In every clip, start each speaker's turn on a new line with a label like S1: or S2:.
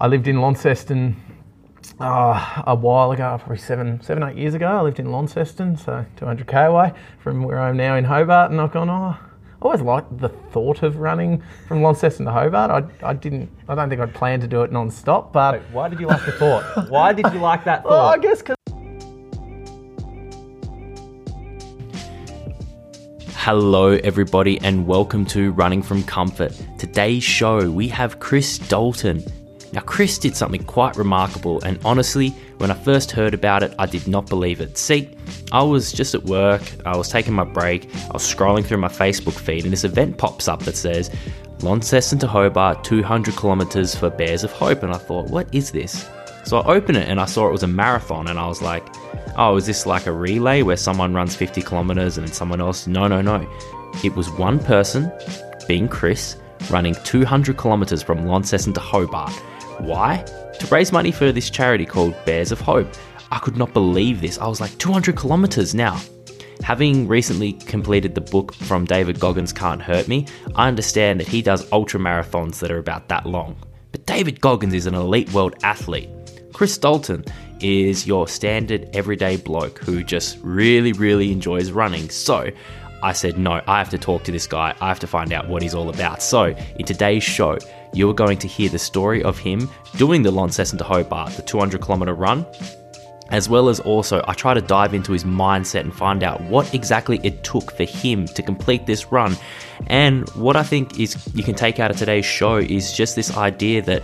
S1: I lived in Launceston uh, a while ago, probably seven, seven, eight years ago. I lived in Launceston, so 200k away from where I'm now in Hobart, and I've gone, oh, I always liked the thought of running from Launceston to Hobart. I, I didn't, I don't think I'd planned to do it non-stop, but
S2: Wait, why did you like the thought? Why did you like that
S1: well, I
S2: thought?
S1: guess 'cause
S3: Hello, everybody, and welcome to Running from Comfort. Today's show, we have Chris Dalton. Now, Chris did something quite remarkable, and honestly, when I first heard about it, I did not believe it. See, I was just at work, I was taking my break, I was scrolling through my Facebook feed, and this event pops up that says Launceston to Hobart, 200 kilometres for Bears of Hope, and I thought, what is this? So I opened it and I saw it was a marathon, and I was like, oh, is this like a relay where someone runs 50 kilometers and then someone else? No, no, no. It was one person, being Chris, running 200 kilometers from Launceston to Hobart. Why? To raise money for this charity called Bears of Hope. I could not believe this. I was like, 200 kilometers now. Having recently completed the book from David Goggins Can't Hurt Me, I understand that he does ultra marathons that are about that long. But David Goggins is an elite world athlete. Chris Dalton is your standard everyday bloke who just really, really enjoys running. So I said, no, I have to talk to this guy. I have to find out what he's all about. So in today's show, you're going to hear the story of him doing the Launceston to Hobart, the 200 kilometer run, as well as also I try to dive into his mindset and find out what exactly it took for him to complete this run. And what I think is you can take out of today's show is just this idea that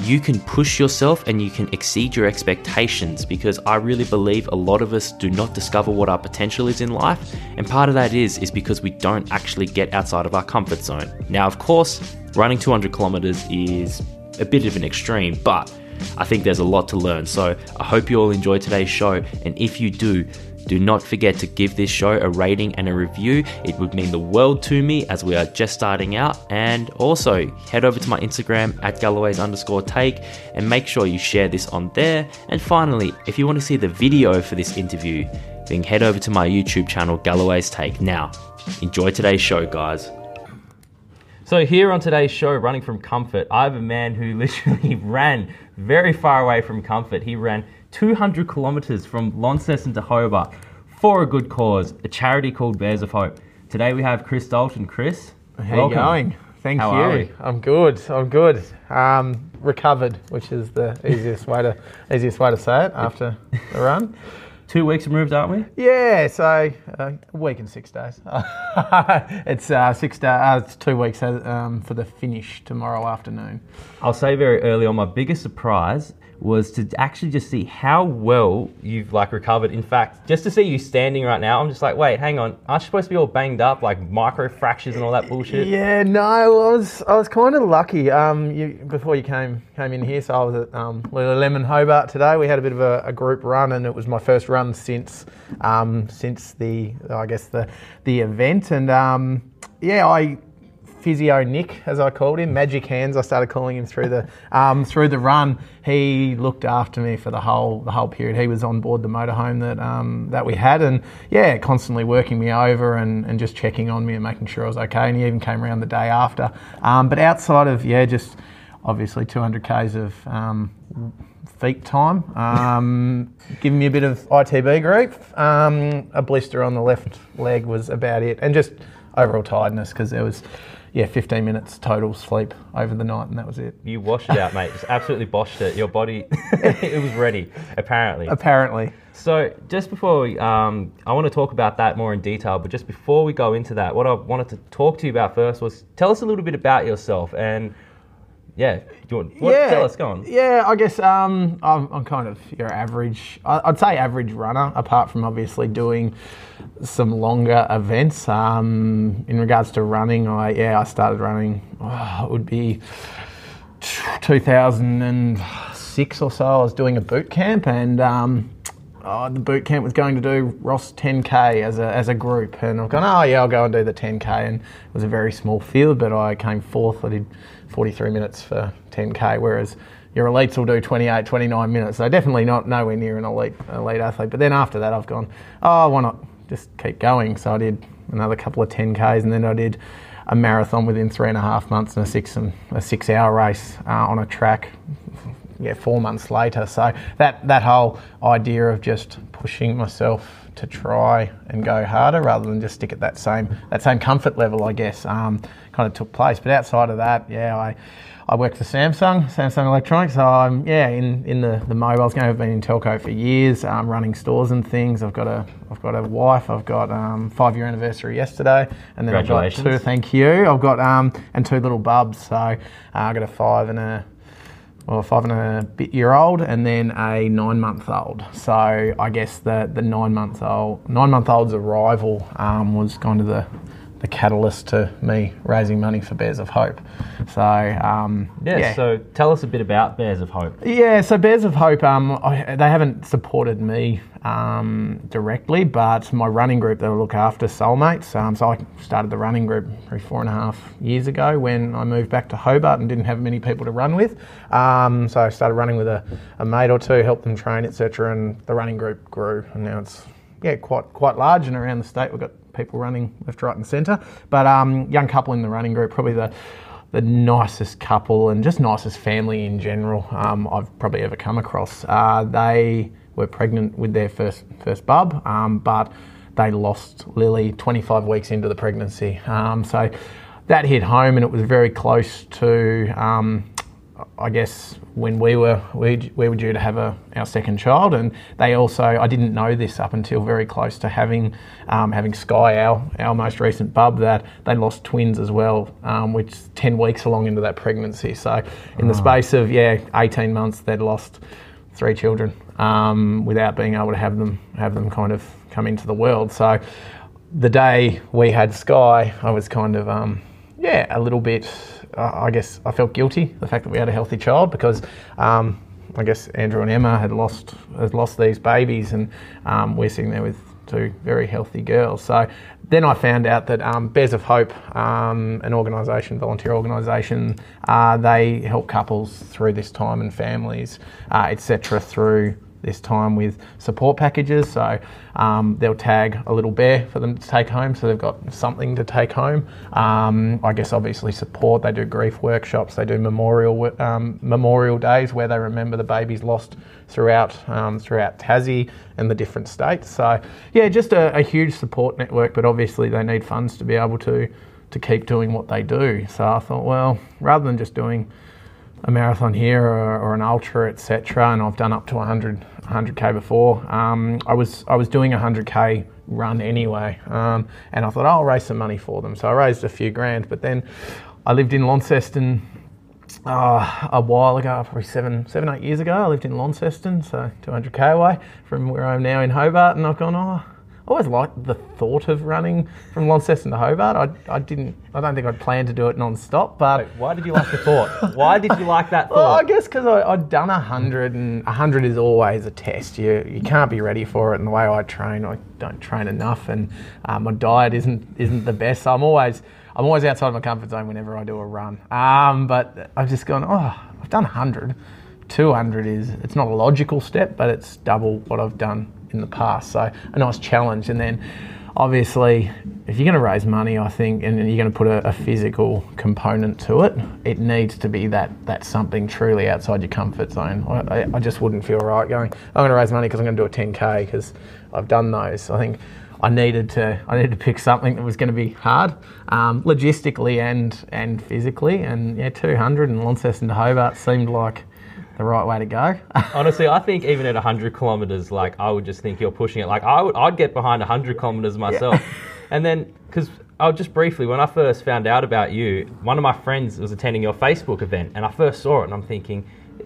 S3: you can push yourself and you can exceed your expectations because I really believe a lot of us do not discover what our potential is in life and part of that is is because we don't actually get outside of our comfort zone. Now of course, running 200 kilometers is a bit of an extreme, but I think there's a lot to learn. So I hope you all enjoy today's show and if you do, do not forget to give this show a rating and a review. It would mean the world to me as we are just starting out. And also head over to my Instagram at Galloway's underscore take and make sure you share this on there. And finally, if you want to see the video for this interview, then head over to my YouTube channel, Galloway's Take. Now, enjoy today's show, guys.
S2: So here on today's show, Running from Comfort, I have a man who literally ran very far away from comfort. He ran 200 kilometers from Launceston to Hobart for a good cause, a charity called Bears of Hope. Today we have Chris Dalton. Chris,
S1: How
S2: welcome.
S1: you going? Thank
S2: How
S1: you.
S2: are we?
S1: I'm good. I'm good. Um, recovered, which is the easiest way to easiest way to say it after the run.
S2: Two weeks removed, aren't we?
S1: Yeah, so uh, a week and six days. it's uh, six days. Uh, it's two weeks uh, um, for the finish tomorrow afternoon.
S2: I'll say very early on, my biggest surprise was to actually just see how well you've like recovered. In fact, just to see you standing right now, I'm just like, wait, hang on, aren't you supposed to be all banged up, like micro fractures and all that bullshit?
S1: Yeah, no, I was I was kind of lucky. Um, you, before you came came in here, so I was at um, Lululemon Hobart today. We had a bit of a, a group run, and it was my first run since um, since the I guess the the event. And um, yeah, I physio Nick, as I called him, magic hands. I started calling him through the um, through the run. He looked after me for the whole the whole period. He was on board the motorhome that um, that we had, and yeah, constantly working me over and, and just checking on me and making sure I was okay. And he even came around the day after. Um, but outside of yeah, just obviously 200 k's of um, feet time, um, giving me a bit of ITB grief. Um, a blister on the left leg was about it, and just overall tiredness because there was yeah 15 minutes total sleep over the night, and that was it.
S2: You washed it out, mate. Just absolutely boshed it. Your body, it was ready, apparently.
S1: Apparently,
S2: So, just before we, um, I want to talk about that more in detail, but just before we go into that, what I wanted to talk to you about first was tell us a little bit about yourself and, yeah, you want, what, tell us, go on.
S1: Yeah, I guess um, I'm, I'm kind of your average. I'd say average runner, apart from obviously doing some longer events. Um, in regards to running, I yeah, I started running. Oh, it would be 2006 or so. I was doing a boot camp and. Um, oh, the boot camp was going to do Ross 10k as a, as a group, and I've gone, oh yeah, I'll go and do the 10k, and it was a very small field, but I came fourth. I did 43 minutes for 10k, whereas your elites will do 28, 29 minutes. So definitely not nowhere near an elite elite athlete. But then after that, I've gone, oh, why not just keep going? So I did another couple of 10ks, and then I did a marathon within three and a half months and a six and a six hour race uh, on a track yeah four months later. So that that whole idea of just pushing myself to try and go harder rather than just stick at that same that same comfort level, I guess, um, kind of took place. But outside of that, yeah, I. I work for Samsung, Samsung Electronics. So I'm yeah in, in the, the mobiles game. I've been in telco for years, um, running stores and things. I've got a I've got a wife. I've got um, five year anniversary yesterday, and then I've got two. Thank you. I've got um, and two little bubs. So uh, I've got a five and a well, five and a bit year old, and then a nine month old. So I guess the the nine month old nine month old's arrival um, was kind of the the catalyst to me raising money for Bears of Hope. So um,
S2: yeah, yeah, So tell us a bit about Bears of Hope.
S1: Yeah. So Bears of Hope, um, I, they haven't supported me um, directly, but my running group they look after soulmates. Um, so I started the running group four and a half years ago when I moved back to Hobart and didn't have many people to run with. Um, so I started running with a, a mate or two, helped them train, etc. And the running group grew, and now it's yeah quite quite large. And around the state we've got people running left, right, and centre. But um, young couple in the running group, probably the the nicest couple and just nicest family in general um, I've probably ever come across. Uh, they were pregnant with their first first bub, um, but they lost Lily 25 weeks into the pregnancy. Um, so that hit home, and it was very close to um, I guess when we were we, we were due to have a, our second child, and they also I didn't know this up until very close to having um, having Sky our our most recent bub that they lost twins as well, um, which ten weeks along into that pregnancy. So in the ah. space of yeah eighteen months, they'd lost three children um, without being able to have them have them kind of come into the world. So the day we had Sky, I was kind of um, yeah a little bit I guess I felt guilty the fact that we had a healthy child because um, I guess Andrew and Emma had lost had lost these babies, and um, we're sitting there with two very healthy girls. So then I found out that um, Bears of Hope, um, an organisation, volunteer organisation, uh, they help couples through this time and families, uh, etc., through this time with support packages. So um, they'll tag a little bear for them to take home, so they've got something to take home. Um, I guess obviously support. They do grief workshops. They do memorial um, memorial days where they remember the babies lost throughout um, throughout Tassie and the different states. So yeah, just a, a huge support network. But obviously they need funds to be able to to keep doing what they do. So I thought, well, rather than just doing a marathon here or, or an ultra, etc. And I've done up to 100, 100k before. Um, I was I was doing a 100k run anyway, um, and I thought oh, I'll raise some money for them. So I raised a few grand, but then I lived in Launceston uh, a while ago, probably seven, seven, eight years ago. I lived in Launceston, so 200k away from where I'm now in Hobart, and I've gone oh I always liked the thought of running from Launceston to Hobart. I, I didn't. I don't think I'd plan to do it non-stop. But
S2: Wait, why did you like the thought? Why did you like that thought?
S1: Well, I guess because I'd done a hundred, and a hundred is always a test. You you can't be ready for it. And the way I train, I don't train enough, and um, my diet isn't isn't the best. So I'm always I'm always outside my comfort zone whenever I do a run. Um, but I've just gone. Oh, I've done hundred. 200 is it's not a logical step, but it's double what I've done in the past. So a nice challenge. And then obviously, if you're going to raise money, I think, and you're going to put a, a, physical component to it, it needs to be that that something truly outside your comfort zone. I, I just wouldn't feel right going. I'm going to raise money because I'm going to do a 10k because I've done those. I think. I needed to I needed to pick something that was going to be hard, um, logistically and and physically, and yeah, 200 and Launceston to Hobart seemed like the right way to go.
S2: Honestly, I think even at 100 kilometers, like I would just think you're pushing it. Like I would, I'd get behind 100 kilometers myself, yeah. and then because I'll just briefly when I first found out about you, one of my friends was attending your Facebook event, and I first saw it, and I'm thinking.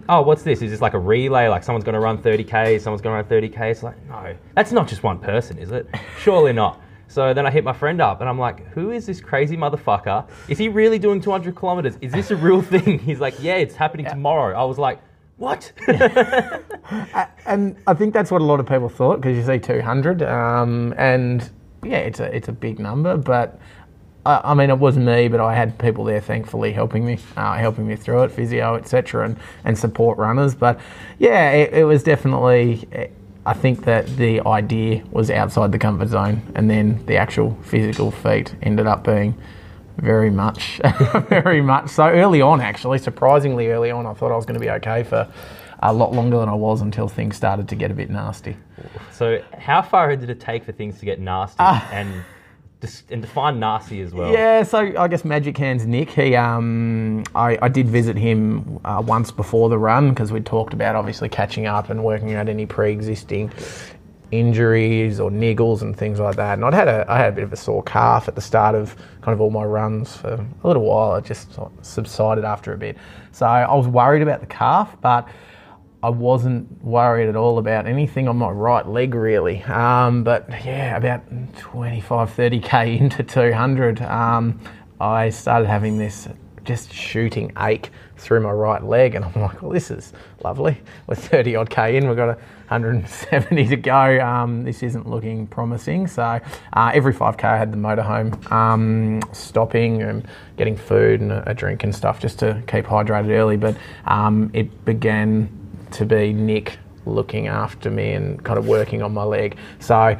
S2: Oh, what's this? Is this like a relay? Like someone's going to run 30k, someone's going to run 30k? It's like, no, that's not just one person, is it? Surely not. So then I hit my friend up and I'm like, who is this crazy motherfucker? Is he really doing 200 kilometers? Is this a real thing? He's like, yeah, it's happening yeah. tomorrow. I was like, what?
S1: and I think that's what a lot of people thought because you see 200, um, and yeah, it's a it's a big number, but. I, mean, it was me, but I had people there, thankfully, helping me, uh, helping me through it, physio, etc., and, and support runners. But yeah, it, it was definitely. I think that the idea was outside the comfort zone, and then the actual physical feat ended up being Very much, very much. So early on, actually, surprisingly early on, I thought I was going to be okay for a lot longer than I was until things started to get a bit nasty.
S2: So, how far did it take for things to get nasty and dis- and define nasty as well?
S1: Yeah, so I guess Magic Hands Nick, he, um, I, I did visit him uh, once before the run because we talked about obviously catching up and working out any pre-existing injuries or niggles and things like that. And I'd had a, I had a bit of a sore calf at the start of kind of all my runs for a little while. It just sort of subsided after a bit. So I was worried about the calf, but I wasn't worried at all about anything on my right leg really. Um, but yeah, about 25, 30k into 200, um, I started having this just shooting ache through my right leg, and I'm like, well, this is lovely. We're 30 odd k in, we've got 170 to go. Um, this isn't looking promising. So uh, every 5k, I had the motorhome um, stopping and getting food and a, drink and stuff just to keep hydrated early. But um, it began to be Nick looking after me and kind of working on my leg. So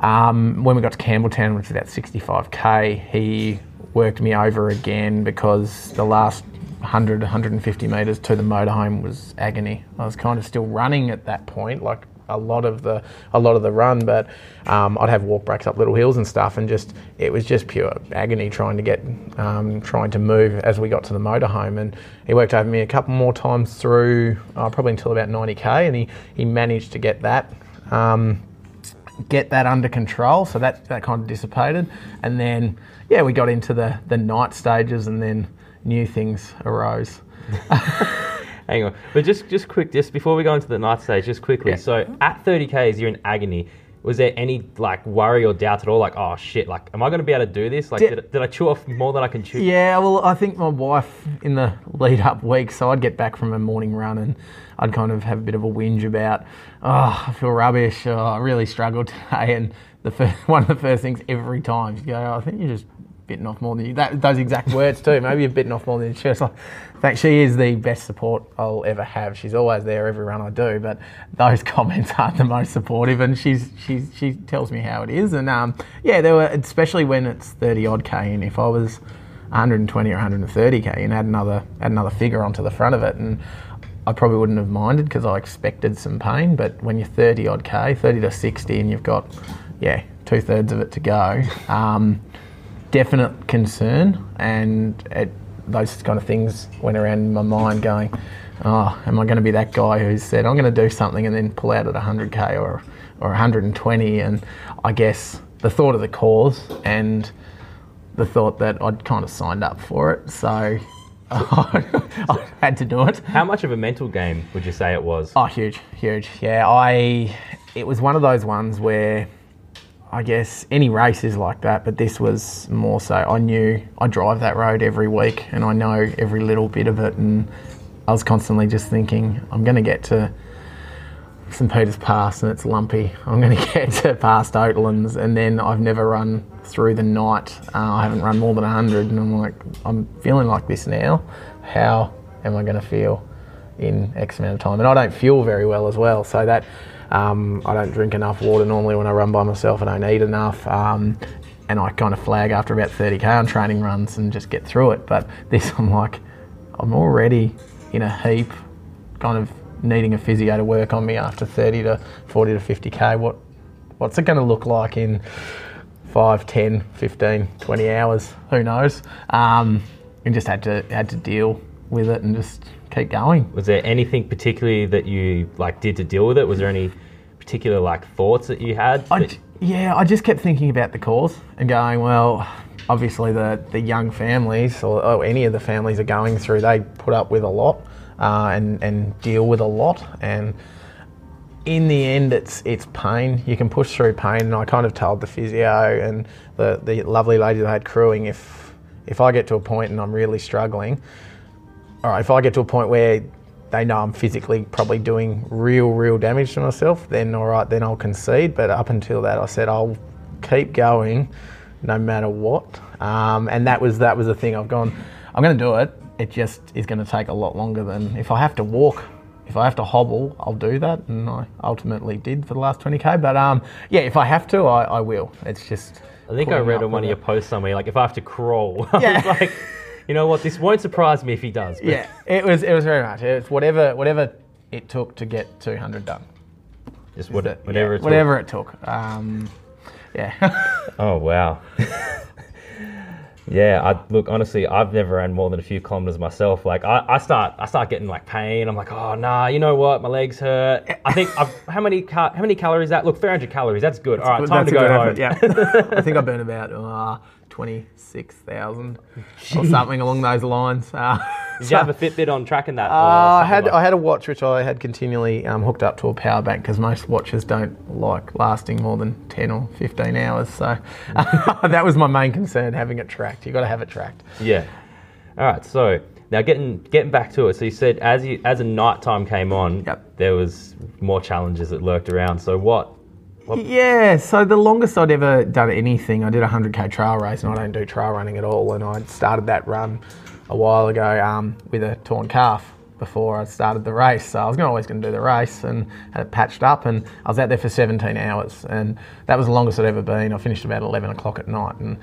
S1: um, when we got to Campbell Town, which was about 65k, he worked me over again because the last 100, 150 metres to the motorhome was agony. I was kind of still running at that point, like a lot of the a lot of the run, but um, I'd have walk breaks up little hills and stuff, and just it was just pure agony trying to get um, trying to move as we got to the motorhome. And he worked over me a couple more times through, uh, probably until about 90k, and he he managed to get that. Um, get that under control so that that kind of dissipated and then yeah we got into the the night stages and then new things arose.
S2: Hang on, but just just quick, just before we go into the night stage, just quickly.
S1: Yeah.
S2: So at 30 k's, you're in agony. Was there any like worry or doubt at all? Like, oh shit, like, am I going to be able to do this? Like,
S1: Did-
S2: did, did I chew off more than I can chew?
S1: Yeah, well, I think my wife in the lead up week, so I'd get back from a morning run and I'd kind of have a bit of a whinge about, oh, I feel rubbish. Oh, I really struggled today. And the first, one of the first things every time, she go, oh, I think you're just bitten off more than you. That, those exact words too. Maybe you've bitten off more than you. Was like, thank. She is the best support I'll ever have. She's always there every run I do. But those comments aren't the most supportive, and she's she's she tells me how it is. And um, yeah, there were especially when it's thirty odd k, and if I was 120 or 130 k, and add another add another figure onto the front of it, and I probably wouldn't have minded because I expected some pain. But when you're 30 odd k, 30 to 60, and you've got yeah two thirds of it to go. Um, definite concern, and it, those kind of things went around in my mind going, oh, am I going to be that guy who said, I'm going to do something and then pull out at 100k or, or 120? And I guess the thought of the cause and the thought that I'd kind of signed up for it, so Oh, I had to do it.
S2: How much of a mental game would you say it was?
S1: Oh, huge, huge. Yeah, I. It was one of those ones where I guess any race is like that, but this was more so. I knew I drive that road every week, and I know every little bit of it, and I was constantly just thinking, I'm going to get to St Peter's Pass, and it's lumpy. I'm going to get to past Oatlands, and then I've never run through the night. Uh, I haven't run more than 100, and I'm like, I'm feeling like this now. How am I going to feel in X amount of time? And I don't feel very well as well, so that um, I don't drink enough water normally when I run by myself. I don't eat enough. Um, and I kind of flag after about 30k on training runs and just get through it. But this, I'm like, I'm already in a heap, kind of needing a physio to work on me after 30 to 40 to 50k. What, what's it going to look like in 5, 10, 15, 20 hours? Who knows? Um, and just had to had to deal with it and just keep going.
S2: Was there anything particularly that you like did to deal with it? Was there any particular like thoughts that you had?
S1: I,
S2: that-
S1: yeah, I just kept thinking about the cause and going, well, obviously the, the young families or, or any of the families are going through, they put up with a lot uh, and, and deal with a lot. And in the end, it's it's pain. You can push through pain. And I kind of told the physio and the, the lovely lady that I had crewing, if if I get to a point and I'm really struggling, all right, if I get to a point where they know I'm physically probably doing real, real damage to myself, then all right, then I'll concede. But up until that, I said I'll keep going, no matter what. Um, and that was that was the thing. I've gone. I'm going to do it. It just is going to take a lot longer than if I have to walk. If I have to hobble, I'll do that, and I ultimately did for the last 20k. But um, yeah, if I have to, I, I will. It's just
S2: I think I read on one of your posts somewhere like if I have to crawl, I
S1: Yeah.
S2: was like, you know what, this won't surprise me if he does. But
S1: Yeah, it was it was very much. It's whatever whatever it took to get 200 done.
S2: just what, whatever
S1: yeah,
S2: it's
S1: whatever it took. Um, yeah.
S2: Oh wow. yeah, I look honestly, I've never ran more than a few kilometers myself. Like I, I start I start getting like pain. I'm like, oh nah, you know what? My legs hurt. I think I've, how many ca- how many calories is that? Look, 400 calories. That's good. All right, time to go home.
S1: effort, Yeah, I think I burn about uh, twenty six thousand or something along those lines. Uh,
S2: Did you have a Fitbit on tracking that?
S1: Uh, I had
S2: like-
S1: I had a watch which I had continually um, hooked up to a power bank because most watches don't like lasting more than ten or fifteen hours. So that was my main concern, having it tracked. You've got to have it tracked.
S2: Yeah. All right. So now getting getting back to it. So you said as you as a nighttime came on,
S1: Yep.
S2: there was more challenges that lurked around. So what?
S1: Yeah, so the longest I'd ever done anything, I did a 100k trail race, and I don't do trail running at all. And I started that run a while ago um, with a torn calf before I started the race. So I was always going to do the race and had it patched up, and I was out there for 17 hours, and that was the longest I'd ever been. I finished about 11 o'clock at night, and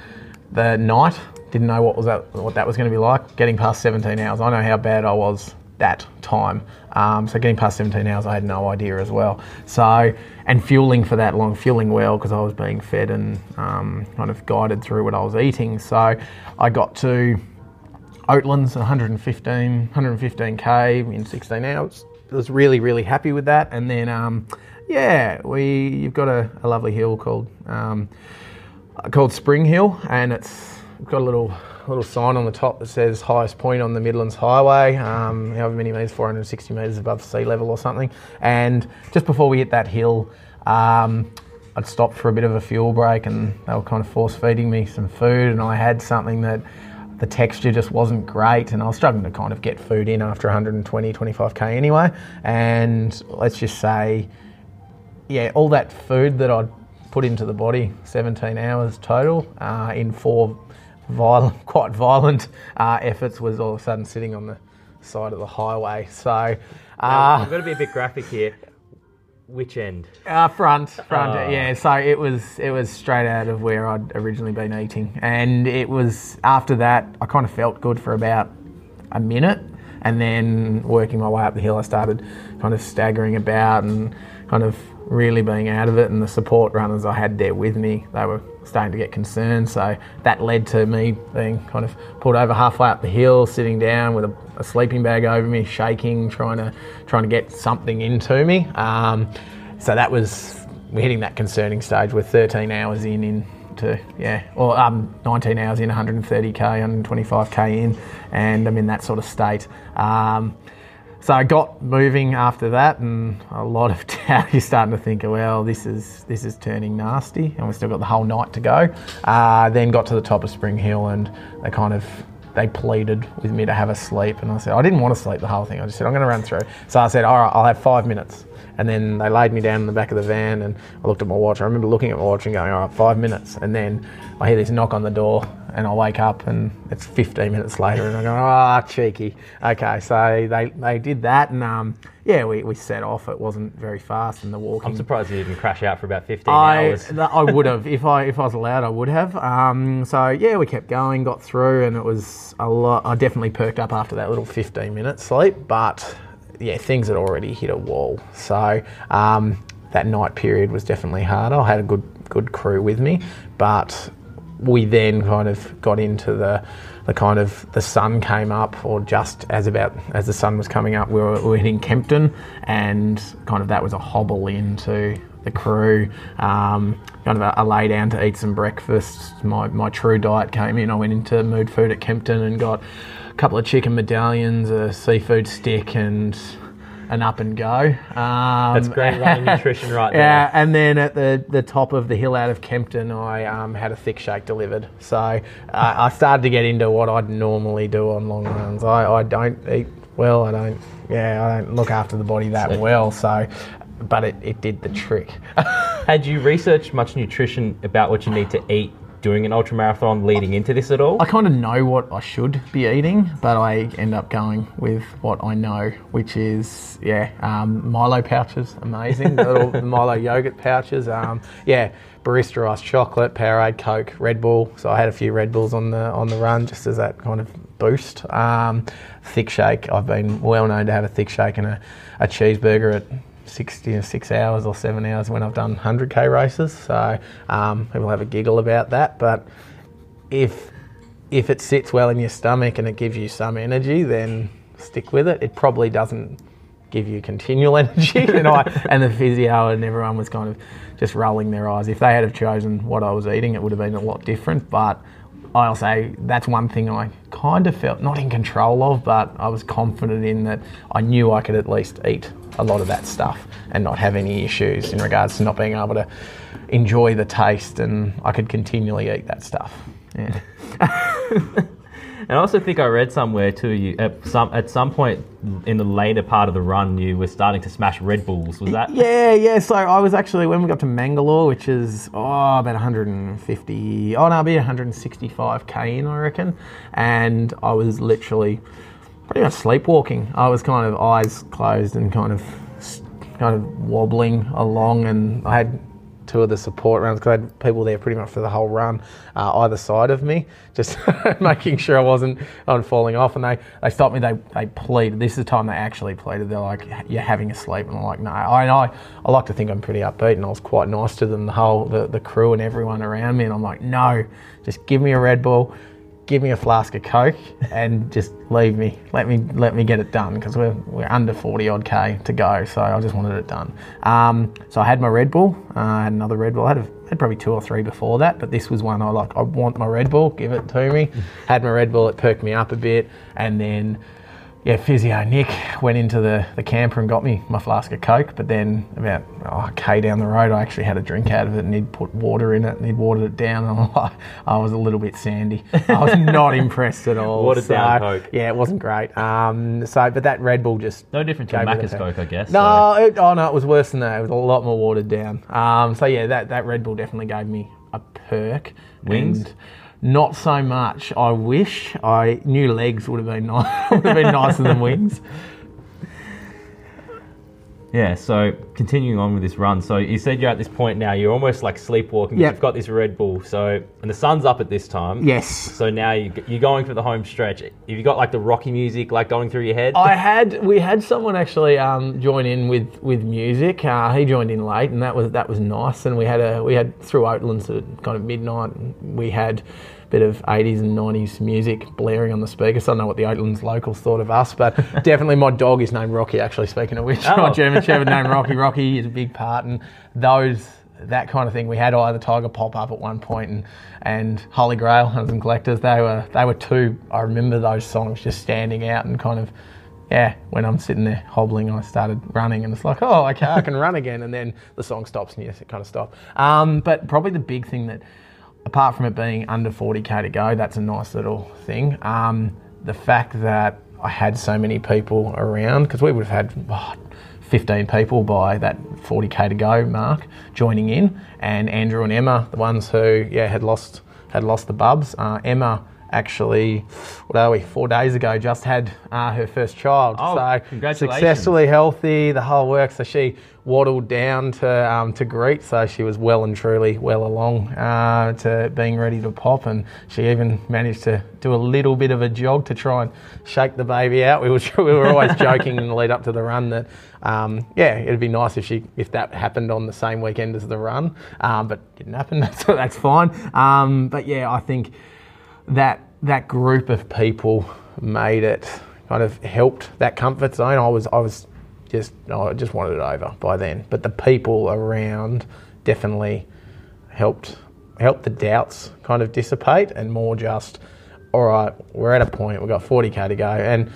S1: the night didn't know what was that what that was going to be like. Getting past 17 hours, I know how bad I was that time. Um, so getting past 17 hours, I had no idea as well. So and fueling for that long, fueling well because I was being fed and um, kind of guided through what I was eating. So I got to Oatlands 115, 115k in 16 hours. I was really, really happy with that. And then, um, yeah, we you've got a, a lovely hill called um, called Spring Hill, and it's got a little little sign on the top that says highest point on the Midlands Highway, um, however many metres, 460 metres above sea level or something. And just before we hit that hill, um, I'd stopped for a bit of a fuel break, and they were kind of force feeding me some food, and I had something that the texture just wasn't great, and I was struggling to kind of get food in after 120, 25k anyway. And let's just say yeah, all that food that I'd put into the body, 17 hours total, uh, in four violent, quite violent uh, efforts, was all of a sudden sitting on the side of the highway. So, uh,
S2: I'm going to be a bit graphic here. Which end?
S1: uh, front, front,
S2: Oh.
S1: yeah. So it was, it was straight out of where I'd originally been eating, and it was after that I kind of felt good for about a minute, and then working my way up the hill, I started kind of staggering about and kind of really being out of it. And the support runners I had there with me, they were starting to get concerned. So that led to me being kind of pulled over halfway up the hill, sitting down with a, a sleeping bag over me, shaking, trying to trying to get something into me. Um, so that was we're hitting that concerning stage. We're 13 hours in in to yeah, or um, 19 hours in, 130k, 125k in, and I'm in that sort of state. Um, so I got moving after that, and a lot of doubt. You're starting to think, well, this is this is turning nasty, and we've still got the whole night to go. Uh, then got to the top of Spring Hill, and they kind of they pleaded with me to have a sleep, and I said I didn't want to sleep the whole thing. I just said I'm going to run through. So I said, all right, I'll have five minutes. And then they laid me down in the back of the van, and I looked at my watch. I remember looking at my watch and going, all right, five minutes. And then I hear this knock on the door, and I wake up, and it's 15 minutes later, and I go, ah, cheeky. Okay, so they, they did that, and um, yeah, we, we set off. It wasn't very fast, and the walking.
S2: I'm surprised you didn't crash out for about 15
S1: I,
S2: hours.
S1: I would have if I if I was allowed I would have. Um, so yeah, we kept going, got through, and it was a lot. I definitely perked up after that little 15 minute sleep, but yeah, things had already hit a wall. So um, that night period was definitely harder. I had a good good crew with me, but we then kind of got into the the kind of the sun came up or just as about as the sun was coming up we were, we were hitting Kempton and kind of that was a hobble into the crew um, kind of a, a lay down to eat some breakfast my, my true diet came in I went into mood food at Kempton and got couple of chicken medallions a seafood stick and an up and go um,
S2: That's great running nutrition right
S1: yeah, and then at the, the top of the hill out of Kempton, I um, had a thick shake delivered. So uh, I started to get into what I'd normally do on long runs. I, I don't eat well. I don't. Yeah, I don't look after the body that
S2: So-
S1: well. So, but it, it did the trick.
S2: Had you researched much nutrition about what you need to eat doing an ultra marathon leading into this at all?
S1: I kind of know what I should be eating, but I end up going with what I know, which is yeah, um, Milo pouches, amazing. the little Milo yogurt pouches, um, yeah, barista iced chocolate, Powerade, Coke, Red Bull. So I had a few Red Bulls on the on the run just as that kind of boost. Um, thick shake. I've been well known to have a thick shake and a, a cheeseburger at 66 hours or seven hours when I've done 100k races. So um, people have a giggle about that, but if if it sits well in your stomach and it gives you some energy, then stick with it. It probably doesn't give you continual energy. and I and the physio and everyone was kind of just rolling their eyes. If they had have chosen what I was eating, it would have been a lot different. But I'll say that's one thing I kind of felt not in control of, but I was confident in that I knew I could at least eat a lot of that stuff and not have any issues in regards to not being able to enjoy the taste and I could continually eat that stuff. Yeah.
S2: And I also think I read somewhere too. You at some at some point in the later part of the run, you were starting to smash Red Bulls. Was that?
S1: Yeah, yeah. So I was actually when we got to Mangalore, which is oh about 150, oh no, be 165k in, I reckon. And I was literally pretty much sleepwalking. I was kind of eyes closed and kind of kind of wobbling along, and I had two of the support runs because I had people there pretty much for the whole run, uh, either side of me, just making sure I wasn't on falling off. And they, they stopped me. They they pleaded. This is the time they actually pleaded. They're like, "You're having a sleep," and I'm like, "No." I I, I like to think I'm pretty upbeat, and I was quite nice to them, the whole the, the crew and everyone around me. And I'm like, "No, just give me a Red Bull." Give me a flask of Coke and just leave me. Let me let me get it done because we're, we're under 40 odd K to go. So I just wanted it done. Um, so I had my Red Bull. Uh, I had another Red Bull. I had, a, had probably two or three before that, but this was one I like. I want my Red Bull. Give it to me. had my Red Bull. It perked me up a bit, and then yeah, physio Nick went into the, the camper and got me my flask of Coke. But then about oh, a K down the road, I actually had a drink out of it and he'd put water in it and he'd watered it down. And like, I was a little bit sandy. I was not impressed at all.
S2: Watered
S1: so,
S2: down Coke.
S1: Yeah, it wasn't great. Um, so, but that Red Bull just
S2: No different to Macca's Coke, I guess.
S1: no, it, oh no, it was worse than that. It was a lot more watered down. Um, so yeah, that, that Red Bull definitely gave me a perk.
S2: Wings?
S1: And not so much. I wish I new legs would have been nice. would have been nicer than wings.
S2: Yeah, so continuing on with this run. So you said you're at this point now, you're almost like sleepwalking.
S1: Yep.
S2: You've got this Red Bull. So, and the sun's up at this time.
S1: Yes.
S2: So now you- you're going for the home stretch. Have you got like the Rocky music like going through your head?
S1: I had we had someone actually um, join in with with music. Uh, he joined in late, and that was that was nice. And we had a we had through Oatlands at kind of midnight. We had bit of 80s and 90s music blaring on the speakers. I don't know what the Oatlands locals thought of us, but definitely my dog is named Rocky. Actually, speaking of which,
S2: Oh.
S1: my German Shepherd named Rocky. Rocky is a big part, and those that kind of thing. We had Eye the Tiger pop up at one point, and and Holy Grail Hunters and Collectors. They were they were two. I remember those songs just standing out and kind of. Yeah, when I'm sitting there hobbling, I started running, and it's like, oh, okay, I can run again. And then the song stops, and you just kind of stop. Um, but probably the big thing that, apart from it being under 40k to go, that's a nice little thing. Um, the fact that I had so many people around, because we would have had oh, 15 people by that 40k to go mark joining in, and Andrew and Emma, the ones who yeah had lost had lost the bubs. Uh, Emma actually, what are we? Four days ago, just had uh, her first child.
S2: Oh,
S1: so
S2: congratulations.
S1: successfully healthy, the whole work. So she waddled down to um, to greet. So she was well and truly well along uh, to being ready to pop, and she even managed to do a little bit of a jog to try and shake the baby out. We were we were always joking in the lead up to the run that um, yeah, it'd be nice if she if that happened on the same weekend as the run, um, but didn't happen. So that's fine. Um, but yeah, I think that that group of people made it kind of helped that comfort zone. I was I was just I just wanted it over by then, but the people around definitely helped helped the doubts kind of dissipate and more just all right, we're at a point we've got 40k to go and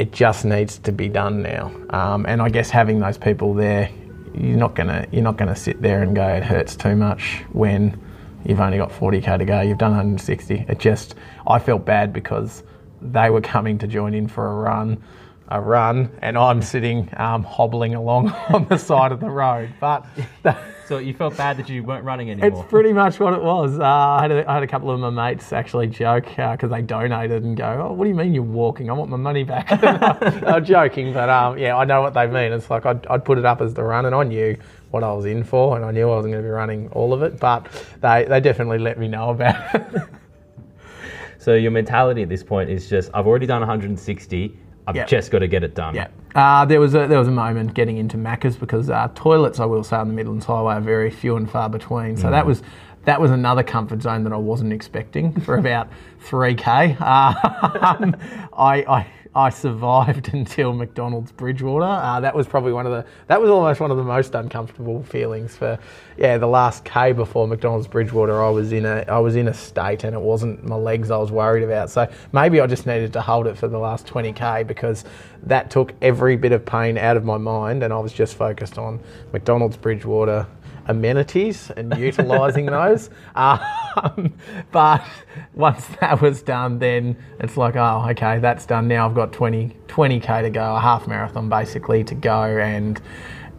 S1: it just needs to be done now. Um, and I guess having those people there, you're not gonna you're not gonna sit there and go it hurts too much when you've only got 40k to go. You've done 160. It just I felt bad because they were coming to join in for a run. A run, and I'm sitting um, hobbling along on the side of the road. But
S2: So you felt bad that you weren't running anymore.
S1: it's pretty much what it was. Uh, I, had a, I had a couple of my mates actually joke because they donated and go, "Oh, what do you mean you're walking? I want my money back." were joking, but um, yeah, I know what they mean. It's like I'd, I'd put it up as the run, and I knew what I was in for, and I knew I wasn't going to be running all of it. But they they definitely let me know about it.
S2: So your mentality at this point is just, I've already done 160. I've
S1: Yep.
S2: just got to get it done.
S1: Yeah. Uh, there was a there was a moment getting into Macca's because uh, toilets, I will say, on the Midlands Highway are very few and far between. So that was that was another comfort zone that I wasn't expecting for about three k. Um, I, I I survived until McDonald's Bridgewater. Uh, that was probably one of the that was almost one of the most uncomfortable feelings for yeah the last k before McDonald's Bridgewater. I was in a I was in a state and it wasn't my legs I was worried about. So maybe I just needed to hold it for the last twenty k because that took every bit of pain out of my mind and I was just focused on McDonald's Bridgewater amenities and utilising those. Um, but once that was done, then it's like, oh, okay, that's done. Now I've got 20, 20k to go, a half marathon basically to go, and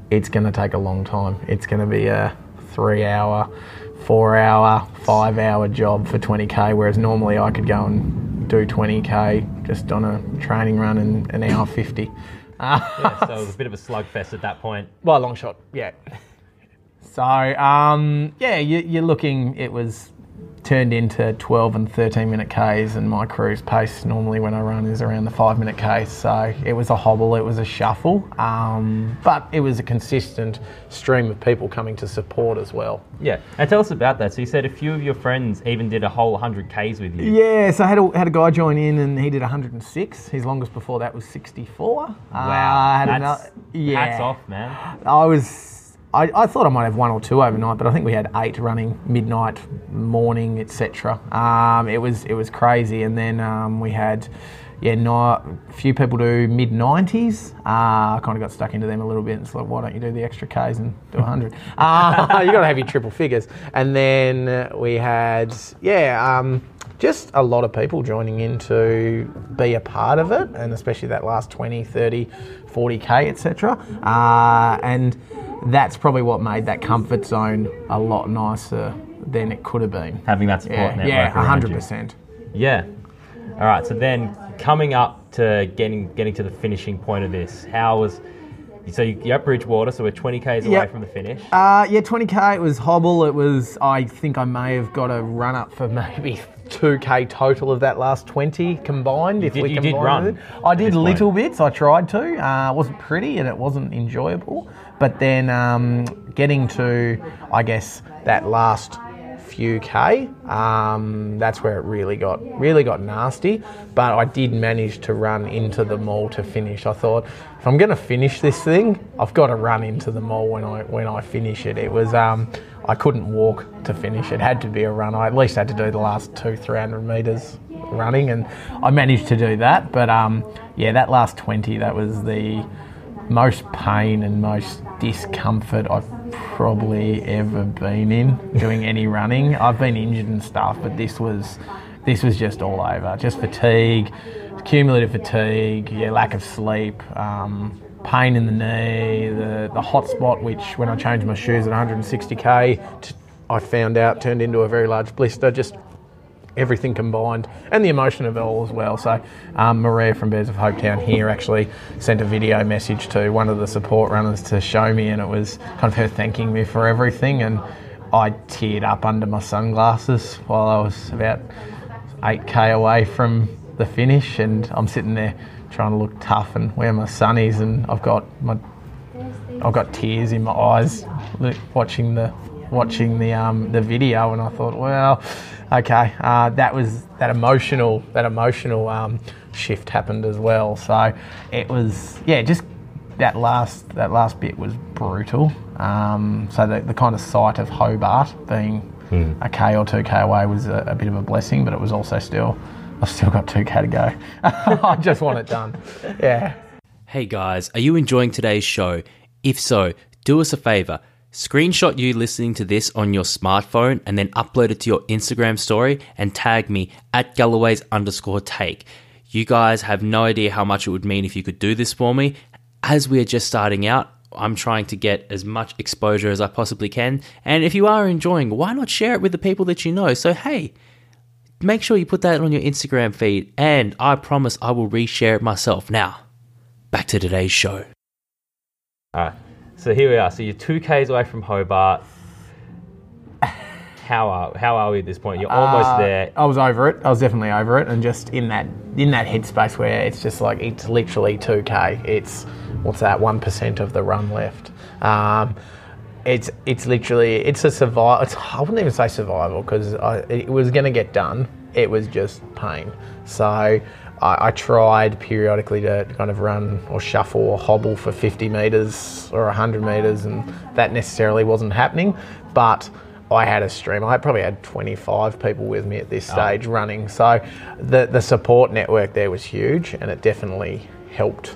S1: it's going to take a long time. It's going to be a three hour, four hour, five hour job for 20k, whereas normally I could go and do 20k just on a training run in an hour 50. Uh,
S2: Yeah, so it was a bit of a slugfest at that point.
S1: Well, long shot, yeah. So, um, yeah, you, you're looking, it was turned into 12 and 13 minute Ks, and my cruise pace normally when I run is around the five minute Ks. So it was a hobble, it was a shuffle, um, but it was a consistent stream of people coming to support as well.
S2: Yeah, and tell us about that. So you said a few of your friends even did a whole 100 Ks with you.
S1: Yeah, so I had a, had a guy join in and he did 106. His longest before that was 64.
S2: Wow,
S1: Uh, I had
S2: that's,
S1: another- yeah.
S2: hats off, man.
S1: I was. I, I thought I might have one or two overnight, but I think we had eight running midnight, morning, etc. Um, it was it was crazy, and then um, we had yeah, not few people do mid nineties. Uh, I kind of got stuck into them a little bit. It's like, why don't you do the extra Ks and do hundred? uh, you got to have your triple figures, and then we had yeah. Um, just a lot of people joining in to be a part of it, and especially that last 20, 30, 40k, etc. Uh, and that's probably what made that comfort zone a lot nicer than it could have been.
S2: Having that support
S1: Yeah,
S2: network
S1: yeah, 100%.
S2: Yeah. All right. So then, coming up to getting getting to the finishing point of this, how was? So you- you're at Bridgewater, so we're 20 k's away
S1: Yep.
S2: from the finish.
S1: Uh, yeah, 20k. It was hobble. It was. I think I may have got a run up for maybe 2k total of that last 20 combined. if
S2: did-
S1: we
S2: you did
S1: combined
S2: run
S1: it. I did
S2: this point.
S1: little bits. I tried to. Uh, it wasn't pretty and it wasn't enjoyable. But then um, getting to, I guess, that last few k, um, that's where it really got really got nasty. But I did manage to run into the mall to finish. I thought if I'm going to finish this thing, I've got to run into the mall when I when I finish it. It was um, I couldn't walk to finish. It had to be a run. I at least had to do the last two three hundred meters running, and I managed to do that. But um, yeah, that last twenty, that was the most pain and most discomfort I've probably ever been in doing any running. I've been injured and stuff, but this was this was just all over. Just fatigue, cumulative fatigue, yeah, lack of sleep, um, pain in the knee, the the hot spot, which when I changed my shoes at 160k, t- I found out turned into a very large blister. Just everything combined and the emotion of it all as well. So, um, Maria from Bears of Hope Town here actually sent a video message to one of the support runners to show me, and it was kind of her thanking me for everything. And I teared up under my sunglasses while I was about 8k away from the finish, and I'm sitting there trying to look tough and wear my sunnies, and I've got my I've got tears in my eyes watching the watching the um, the video, and I thought, well, okay, uh, that was that emotional that emotional um, shift happened as well. So it was yeah, just that last that last bit was brutal. Um, so the, the kind of sight of Hobart being a k or two k away was a, a bit of a blessing, but it was also still I've still got two k to go. I just want it done. Yeah.
S3: Hey guys, are you enjoying today's show? If so, do us a favor. Screenshot you listening to this on your smartphone and then upload it to your Instagram story and tag me at Galloway's underscore take. You guys have no idea how much it would mean if you could do this for me. As we are just starting out, I'm trying to get as much exposure as I possibly can. And if you are enjoying, why not share it with the people that you know? So, hey, make sure you put that on your Instagram feed, and I promise I will reshare it myself. Now, back to today's show.
S2: All right. So here we are. So you're two k's away from Hobart. How are how are we at this point? You're almost
S1: Uh,
S2: there.
S1: I was over it. I was definitely over it, and just in that in that headspace where it's just like it's literally two k. It's what's that? One percent of the run left. Um, it's it's literally it's a survival. It's, I wouldn't even say survival because it was going to get done. It was just pain. So I, I tried periodically to kind of run or shuffle or hobble for 50 meters or 100 meters, and that necessarily wasn't happening. But I had a stream. I probably had 25 people with me at this stage running. So the the support network there was huge, and it definitely helped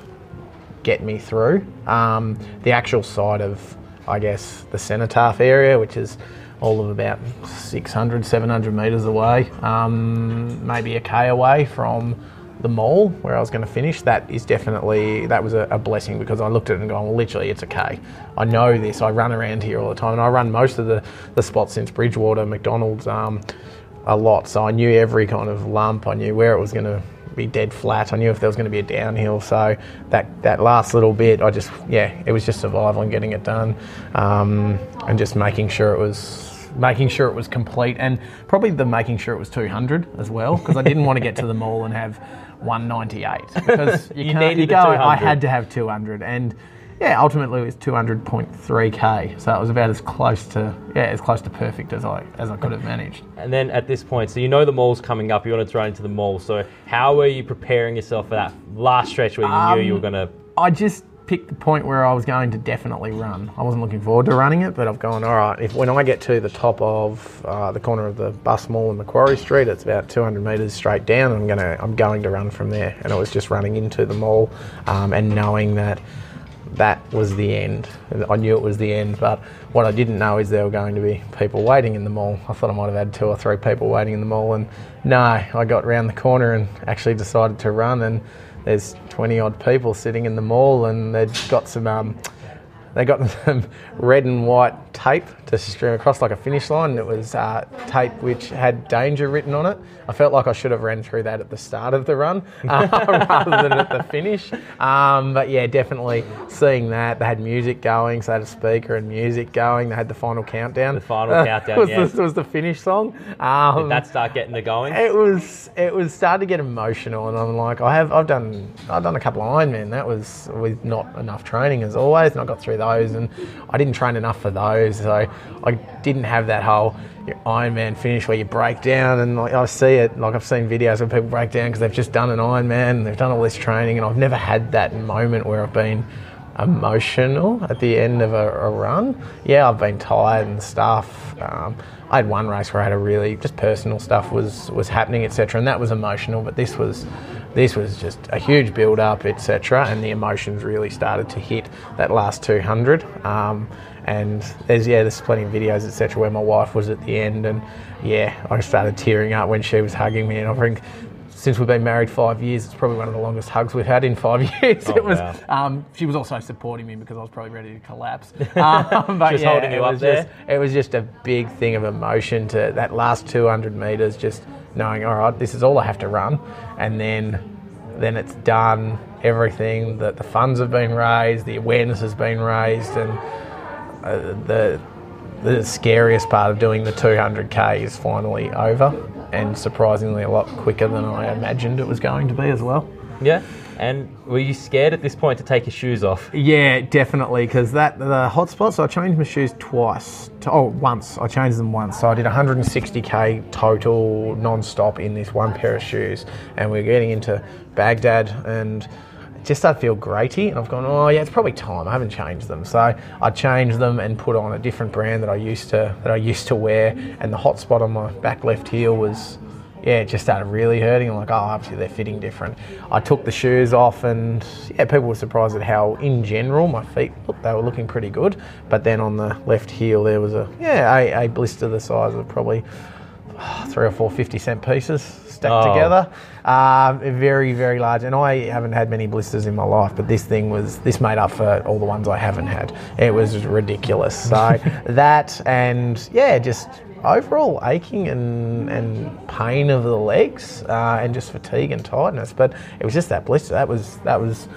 S1: get me through. Um, the actual side of, I guess, the Cenotaph area, which is all of about 600, 700 metres away, um, maybe a K away from the mall where I was going to finish, that is definitely, that was a, a blessing because I looked at it and gone, well, literally, it's okay. I know this. I run around here all the time and I run most of the, the spots since Bridgewater, McDonald's, um, a lot. So I knew every kind of lump. I knew where it was going to be dead flat. I knew if there was going to be a downhill. So that that last little bit, I just yeah, it was just survival and getting it done, um, and just making sure it was making sure it was complete, and probably the making sure it was 200 as well, because I didn't want to get to the mall and have 198 because you,
S2: You
S1: can't. you go. I had to have 200 and. Yeah, ultimately it was 200.3k, so it was about as close to yeah as close to perfect as I as I could have managed.
S2: And then at this point, so you know the mall's coming up. You wanted to run into the mall. So how were you preparing yourself for that last stretch where you knew you were
S1: Um,
S2: going to?
S1: I just picked the point where I was going to definitely run. I wasn't looking forward to running it, but I've gone, all right, if when I get to the top of uh, the corner of the bus mall in Macquarie Street, it's about 200 metres straight down, I'm, gonna, I'm going to run from there. And I was just running into the mall um, and knowing that that was the end. I knew it was the end, but what I didn't know is there were going to be people waiting in the mall. I thought I might have had two or three people waiting in the mall, and no, I got round the corner and actually decided to run, and there's 20 odd people sitting in the mall, and they've got some. Um, they got some red and white tape to stream across like a finish line. and It was uh, tape which had danger written on it. I felt like I should have ran through that at the start of the run uh, rather than at the finish. Um, but yeah, definitely seeing that. They had music going, so they had a speaker and music going. They had the final countdown. The
S2: final countdown,
S1: was,
S2: yeah.
S1: the, was the finish song. Um,
S2: Did that start getting it going?
S1: it was it was starting to get emotional, and I'm like, I have I've done I've done a couple of Ironman. That was with not enough training as always, and I got through those, and I didn't train enough for those, so I didn't have that whole your Ironman finish where you break down, and like I see it, like I've seen videos where people break down because they've just done an Ironman, and they've done all this training, and I've never had that moment where I've been emotional at the end of a, a run. Yeah, I've been tired and stuff. Um, I had one race where I had a really just personal stuff was was happening, etc., and that was emotional. But this was this was just a huge build up, etc., and the emotions really started to hit that last 200. Um, and there's yeah, there's plenty of videos, etc., where my wife was at the end, and yeah, I started tearing up when she was hugging me, and I think since we've been married five years, it's probably one of the longest hugs we've had in five years. it was.
S2: wow.
S1: Um, she was also supporting me because I was probably ready to collapse. Um, but
S2: Just
S1: yeah,
S2: holding you up there?
S1: Just, it was just a big thing of emotion to that last 200 meters. Just knowing, all right, this is all I have to run, and then then it's done. Everything that the funds have been raised, the awareness has been raised, and uh, the the scariest part of doing the 200k is finally over, and surprisingly a lot quicker than I imagined it was going to be as well.
S2: Yeah. And were you scared at this point to take your shoes off?
S1: Yeah, definitely, because that the hotspot. So I changed my shoes twice. To, oh, once I changed them once. So I did 160k total non-stop in this one pair of shoes, and we are getting into Bagdad and. Just to feel graty, and I've gone, oh yeah, it's probably time. I haven't changed them, so I changed them and put on a different brand that I used to that I used to wear. And the hot spot on my back left heel was yeah, it just started really hurting. I'm like, oh, obviously they're fitting different. I took the shoes off, and yeah, people were surprised at how, in general, my feet look they were looking pretty good. But then on the left heel, there was a yeah a, a blister the size of probably oh, three or four 50 cent pieces stacked
S2: Oh.
S1: together. Um, very, very large. And I haven't had many blisters in my life, but this thing was, this made up for all the ones I haven't had. It was ridiculous. So that and yeah, just overall aching and, and pain of the legs uh, and just fatigue and tiredness. But it was just that blister. That was, that was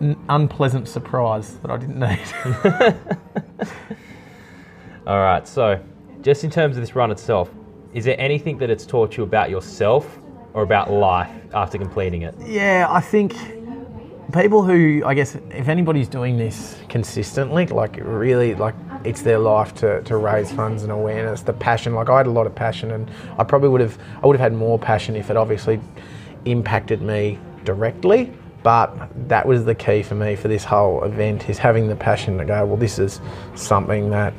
S1: an unpleasant surprise that I didn't need.
S2: All right. So, just in terms of this run itself, is there anything that it's taught you about yourself or about life after completing it?
S1: Yeah, I think people who, I guess, if anybody's doing this consistently, like really, like it's their life to, to raise funds and awareness, the passion. Like I had a lot of passion, and I probably would have, I would have had more passion if it obviously impacted me directly. But that was the key for me for this whole event is having the passion to go. Well, this is something that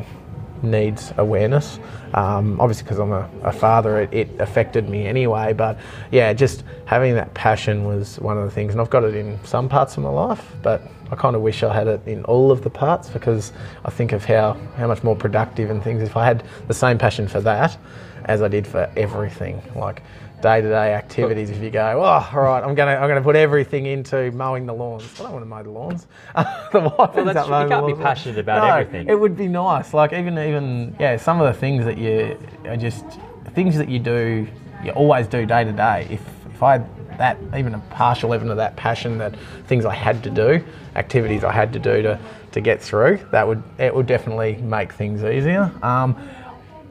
S1: needs awareness. Um, obviously, because I'm a, a father, it, it affected me anyway. But yeah, just having that passion was one of the things, and I've got it in some parts of my life, but I kind of wish I had it in all of the parts because I think of how how much more productive and things. If I had the same passion for that as I did for everything, like day-to-day activities. If you go, oh, all right, I'm gonna I'm gonna put everything into mowing the lawns. I don't want to mow the lawns. the wife ends
S2: that's. You can't be passionate about
S1: No,
S2: everything.
S1: It would be nice. Like even even yeah, some of the things that you are just things that you do, you always do day to day. If if I had that even a partial level of that passion that things I had to do, activities I had to do to to get through, that would it would definitely make things easier. Um,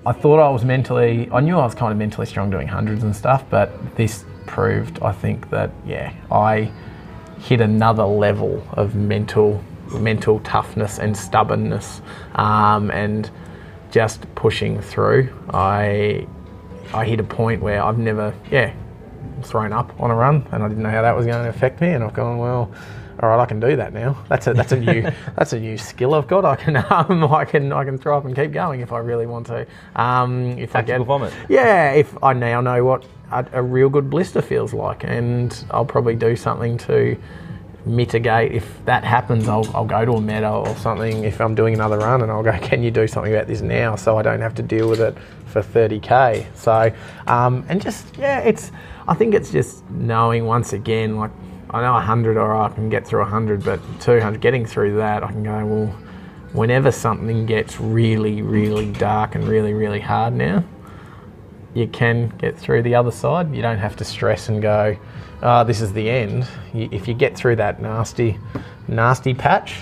S1: I thought I was mentally, I knew I was kind of mentally strong doing hundreds and stuff, but this proved, I think, that yeah, I hit another level of mental mental toughness and stubbornness um, and just pushing through. I I hit a point where I've never yeah thrown up on a run and I didn't know how that was going to affect me and I've gone well all right I can do that now. That's a that's a new that's a new skill I've got. I can um, I can I can throw up and keep going if I really want to. Um, if I get
S2: vomit.
S1: yeah if I now know what a, a real good blister feels like and I'll probably do something to mitigate. If that happens I'll, I'll go to a meadow or something if I'm doing another run and I'll go can you do something about this now so I don't have to deal with it for 30k so um, and just yeah it's I think it's just knowing once again like I know 100 or I can get through 100 but 200 getting through that I can go well whenever something gets really really dark and really really hard now you can get through the other side. You don't have to stress and go, oh, this is the end. If you get through that nasty, nasty patch,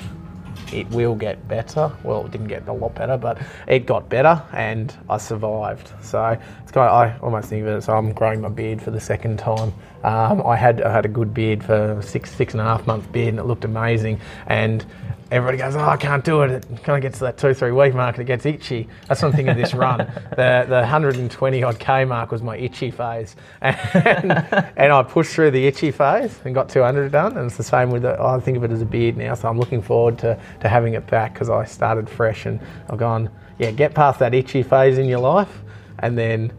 S1: it will get better. Well, it didn't get a lot better, but it got better and I survived. So of, I almost think of it as I'm growing my beard for the second time. Um, I had I had a good beard for six six and a half month beard and it looked amazing. And everybody goes, oh, I can't do it. It kind of gets to that two three week mark and it gets itchy. That's one thing of this run. The the 120 odd k mark was my itchy phase, and, and I pushed through the itchy phase and got 200 done. And it's the same with the, I think of it as a beard now. So I'm looking forward to to having it back because I started fresh and I've gone, yeah, get past that itchy phase in your life, and then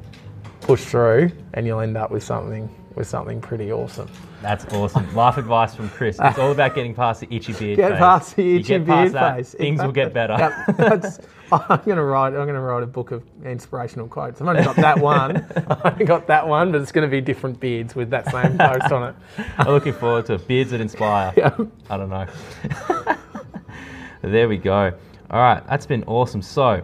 S1: push through, and you'll end up with something with something pretty awesome.
S2: That's awesome. Life advice from Chris. It's all about getting past the itchy beard
S1: Get
S2: phase.
S1: past the
S2: You
S1: itchy
S2: get past
S1: beard
S2: that,
S1: phase.
S2: Things will get better.
S1: Yep, that's, I'm gonna write. I'm gonna write a book of inspirational quotes. I've only got that one. I've only got that one, but it's going to be different beards with that same post on it.
S2: I'm looking forward to it. Beards that inspire.
S1: Yeah.
S2: I don't know. there we go. All right, that's been awesome. So,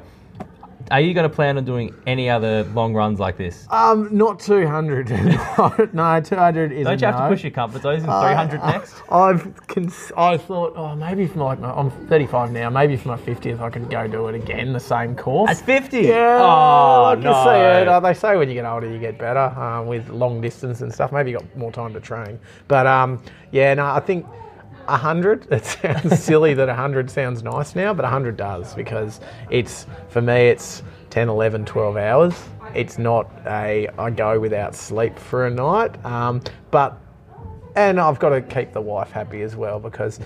S2: are you going to plan on doing any other long runs like this?
S1: Um, not 200. no, 200 is.
S2: Don't you have
S1: no.
S2: to push your comfort zones in 300
S1: I-
S2: next?
S1: I've cons- I thought, oh, maybe for like my, I'm 35 now. Maybe for my 50th, I could go do it again, the same course.
S2: At 50?
S1: Yeah,
S2: Oh,
S1: I can
S2: no.
S1: see it. Uh, they say when you get older, you get better um, with long distance and stuff. Maybe you got more time to train. But um, yeah, no, I think 100, it sounds silly that 100 sounds nice now, but 100 does because it's, for me, it's 10, 11, 12 hours. It's not a, I go without sleep for a night. Um, but, and I've got to keep the wife happy as well because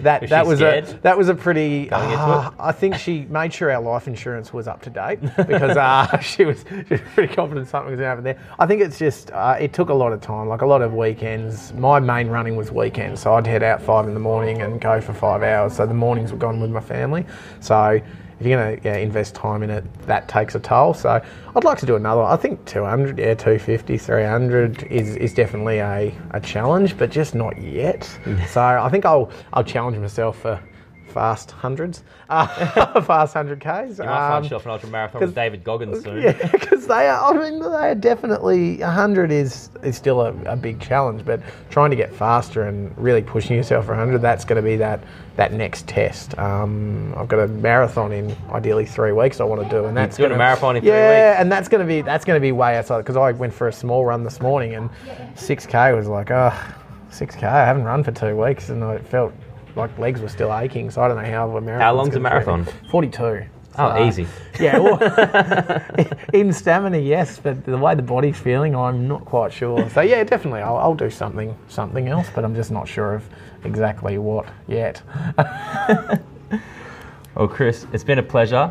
S1: that, that was a, that was a pretty. Ah, I think she made sure our life insurance was up to date because uh, she was she was pretty confident something was going to happen there. I think it's just uh, it took a lot of time, like a lot of weekends. My main running was weekends, so I'd head out five in the morning and go for five hours. So the mornings were gone with my family. So if you're going to yeah, invest time in it, that takes a toll. So I'd like to do another. I think 200, yeah, 250, 300 is, is definitely a, a challenge, but just not yet. so I think I'll I'll challenge myself for fast hundreds, uh, fast hundred k's.
S2: You might find yourself an ultra marathon with David Goggins soon.
S1: Yeah, because they are. I mean, they are definitely hundred is is still a, a, big challenge, but trying to get faster and really pushing yourself for hundred, that's going to be that that next test. Um, I've got a marathon in ideally three weeks. I want to do, and that's gonna,
S2: a marathon in three
S1: yeah, and that's going to be that's going to be way outside because I went for a small run this morning and six k was like, oh, 6k. I haven't run for two weeks, and I felt like legs were still aching. So I don't know how a marathon.
S2: How long's a marathon?
S1: Forty-two.
S2: Oh,
S1: So, uh,
S2: easy.
S1: Yeah, well, in stamina, yes, but the way the body's feeling, I'm not quite sure. So yeah, definitely, I'll, I'll do something something else, but I'm just not sure of exactly what yet.
S2: Well, Chris, it's been a pleasure.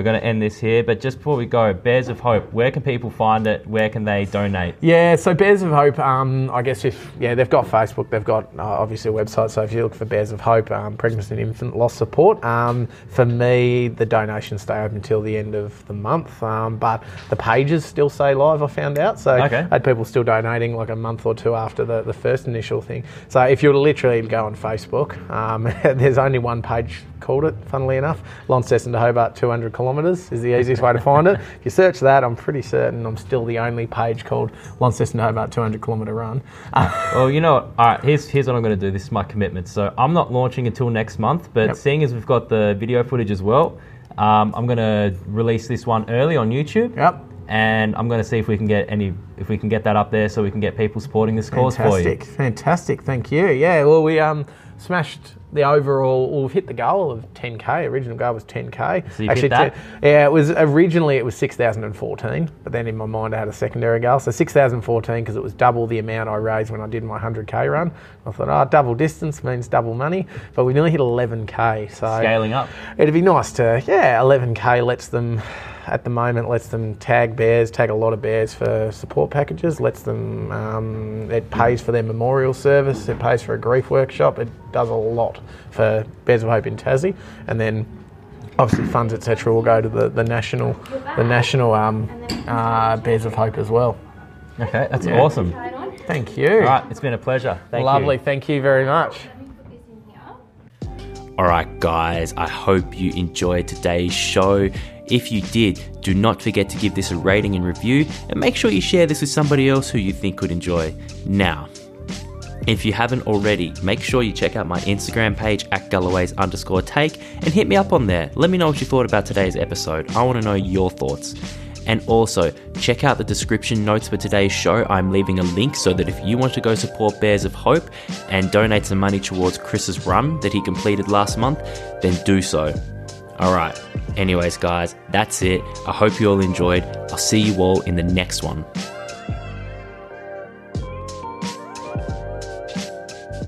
S2: We're going to end this here, but just before we go, Bears of Hope, where can people find it? Where can they donate?
S1: Yeah, so Bears of Hope, um, I guess if, yeah, they've got Facebook, they've got uh, obviously a website, so if you look for Bears of Hope, um, pregnancy and infant loss support, um, for me, the donations stay open until the end of the month, um, but the pages still say live, I found out, so
S2: Okay.
S1: I had people still donating like a month or two after the, the first initial thing. So if you were to literally go on Facebook, um, there's only one page called it, funnily enough, Launceston to Hobart 200 kilometres is the easiest way to find it. If you search that, I'm pretty certain I'm still the only page called Launceston to Hobart 200 kilometre run.
S2: Well, you know what? All right, here's, here's what I'm going to do. This is my commitment. So I'm not launching until next month, but
S1: Yep.
S2: seeing as we've got the video footage as well, um, I'm going to release this one early on YouTube.
S1: Yep.
S2: And I'm going to see if we can get any, if we can get that up there, so we can get people supporting this cause for you.
S1: Fantastic, fantastic. Thank you. Yeah, well, we um, smashed the overall. or hit the goal of 10k. Original goal was 10k.
S2: So that?
S1: 10 yeah, it was originally it was 6,014, but then in my mind I had a secondary goal. So 6,014 because it was double the amount I raised when I did my 100k run. I thought, oh, double distance means double money, but we nearly hit 11k. So
S2: Scaling up.
S1: It'd be nice to, yeah, 11k lets them, at the moment, lets them tag bears, tag a lot of bears for support packages, lets them, um, it pays for their memorial service, it pays for a grief workshop, it does a lot for Bears of Hope in Tassie, and then obviously funds, etc., will go to the, the national, the national um, uh, Bears of Hope as well.
S2: Okay, that's
S1: Yeah.
S2: awesome.
S1: Thank you.
S2: All right, it's been a pleasure. Thank
S1: Lovely,
S2: you.
S1: thank you very much.
S4: Let me put this in here.
S3: Alright, guys, I hope you enjoyed today's show. If you did, do not forget to give this a rating and review, and make sure you share this with somebody else who you think could enjoy. Now, if you haven't already, make sure you check out my Instagram page at Galloway's underscore take and hit me up on there. Let me know what you thought about today's episode. I want to know your thoughts. And also, check out the description notes for today's show. I'm leaving a link so that if you want to go support Bears of Hope and donate some money towards Chris's run that he completed last month, then do so. Alright, anyways, guys, that's it. I hope you all enjoyed. I'll see you all in the next one.